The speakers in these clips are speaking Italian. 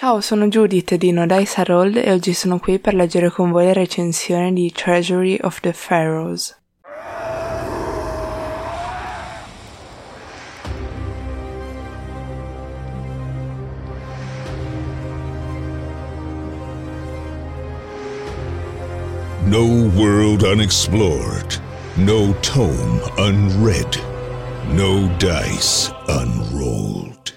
Ciao, sono Judith di No Dice a Roll e oggi sono qui per leggere con voi la recensione di Treasury of the Pharaohs. No world unexplored, no tome unread, no dice unrolled.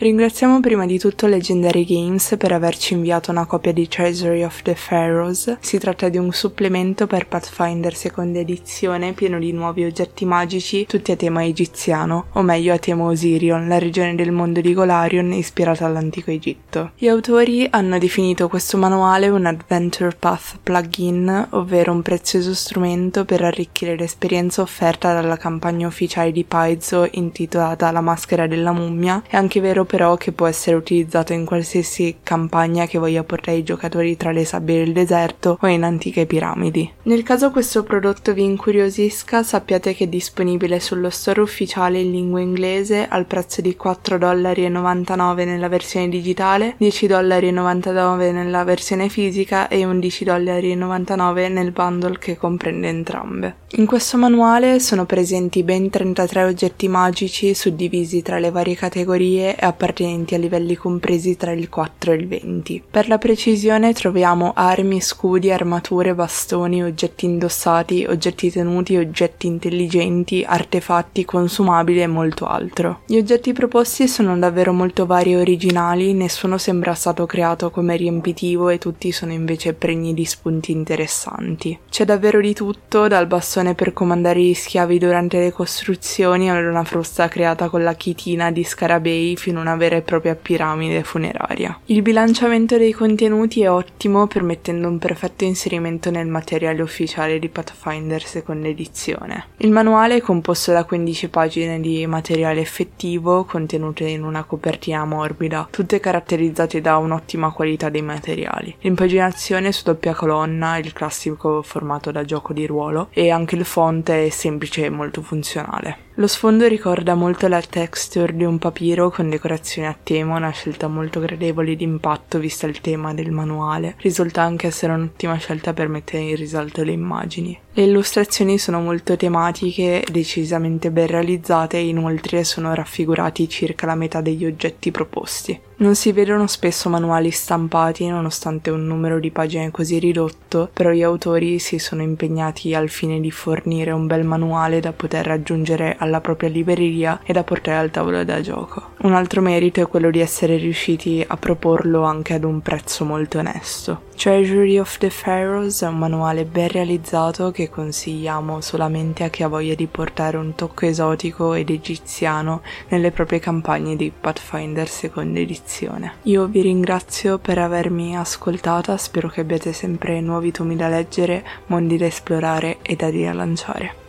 Ringraziamo prima di tutto Legendary Games per averci inviato una copia di Treasury of the Pharaohs. Si tratta di un supplemento per Pathfinder seconda edizione pieno di nuovi oggetti magici, tutti a tema egiziano, o meglio a tema Osirion, la regione del mondo di Golarion ispirata all'antico Egitto. Gli autori hanno definito questo manuale un Adventure Path plugin, ovvero un prezioso strumento per arricchire l'esperienza offerta dalla campagna ufficiale di Paizo intitolata La maschera della mummia. È anche vero però che può essere utilizzato in qualsiasi campagna che voglia portare i giocatori tra le sabbie del deserto o in antiche piramidi. Nel caso questo prodotto vi incuriosisca, sappiate che è disponibile sullo store ufficiale in lingua inglese al prezzo di 4,99$ nella versione digitale, 10,99$ nella versione fisica e 11,99$ nel bundle che comprende entrambe. In questo manuale sono presenti ben 33 oggetti magici suddivisi tra le varie categorie e appartenenti a livelli compresi tra il 4 e il 20. Per la precisione troviamo armi, scudi, armature, bastoni, oggetti indossati, oggetti tenuti, oggetti intelligenti, artefatti, consumabili e molto altro. Gli oggetti proposti sono davvero molto vari e originali, nessuno sembra stato creato come riempitivo e tutti sono invece pregni di spunti interessanti. C'è davvero di tutto, dal bastone per comandare gli schiavi durante le costruzioni ad una frusta creata con la chitina di scarabei fino a una vera e propria piramide funeraria. Il bilanciamento dei contenuti è ottimo, permettendo un perfetto inserimento nel materiale ufficiale di Pathfinder seconda edizione. Il manuale è composto da 15 pagine di materiale effettivo contenute in una copertina morbida, tutte caratterizzate da un'ottima qualità dei materiali. L'impaginazione su doppia colonna, il classico formato da gioco di ruolo, e anche il font è semplice e molto funzionale. Lo sfondo ricorda molto la texture di un papiro con decorazioni a tema, una scelta molto gradevole d'impatto vista il tema del manuale. Risulta anche essere un'ottima scelta per mettere in risalto le immagini. Le illustrazioni sono molto tematiche, decisamente ben realizzate e inoltre sono raffigurati circa la metà degli oggetti proposti. Non si vedono spesso manuali stampati nonostante un numero di pagine così ridotto, però gli autori si sono impegnati al fine di fornire un bel manuale da poter raggiungere alla propria libreria e da portare al tavolo da gioco. Un altro merito è quello di essere riusciti a proporlo anche ad un prezzo molto onesto. Treasury of the Pharaohs è un manuale ben realizzato che consigliamo solamente a chi ha voglia di portare un tocco esotico ed egiziano nelle proprie campagne di Pathfinder seconda edizione. Io vi ringrazio per avermi ascoltata, spero che abbiate sempre nuovi tomi da leggere, mondi da esplorare e da rilanciare.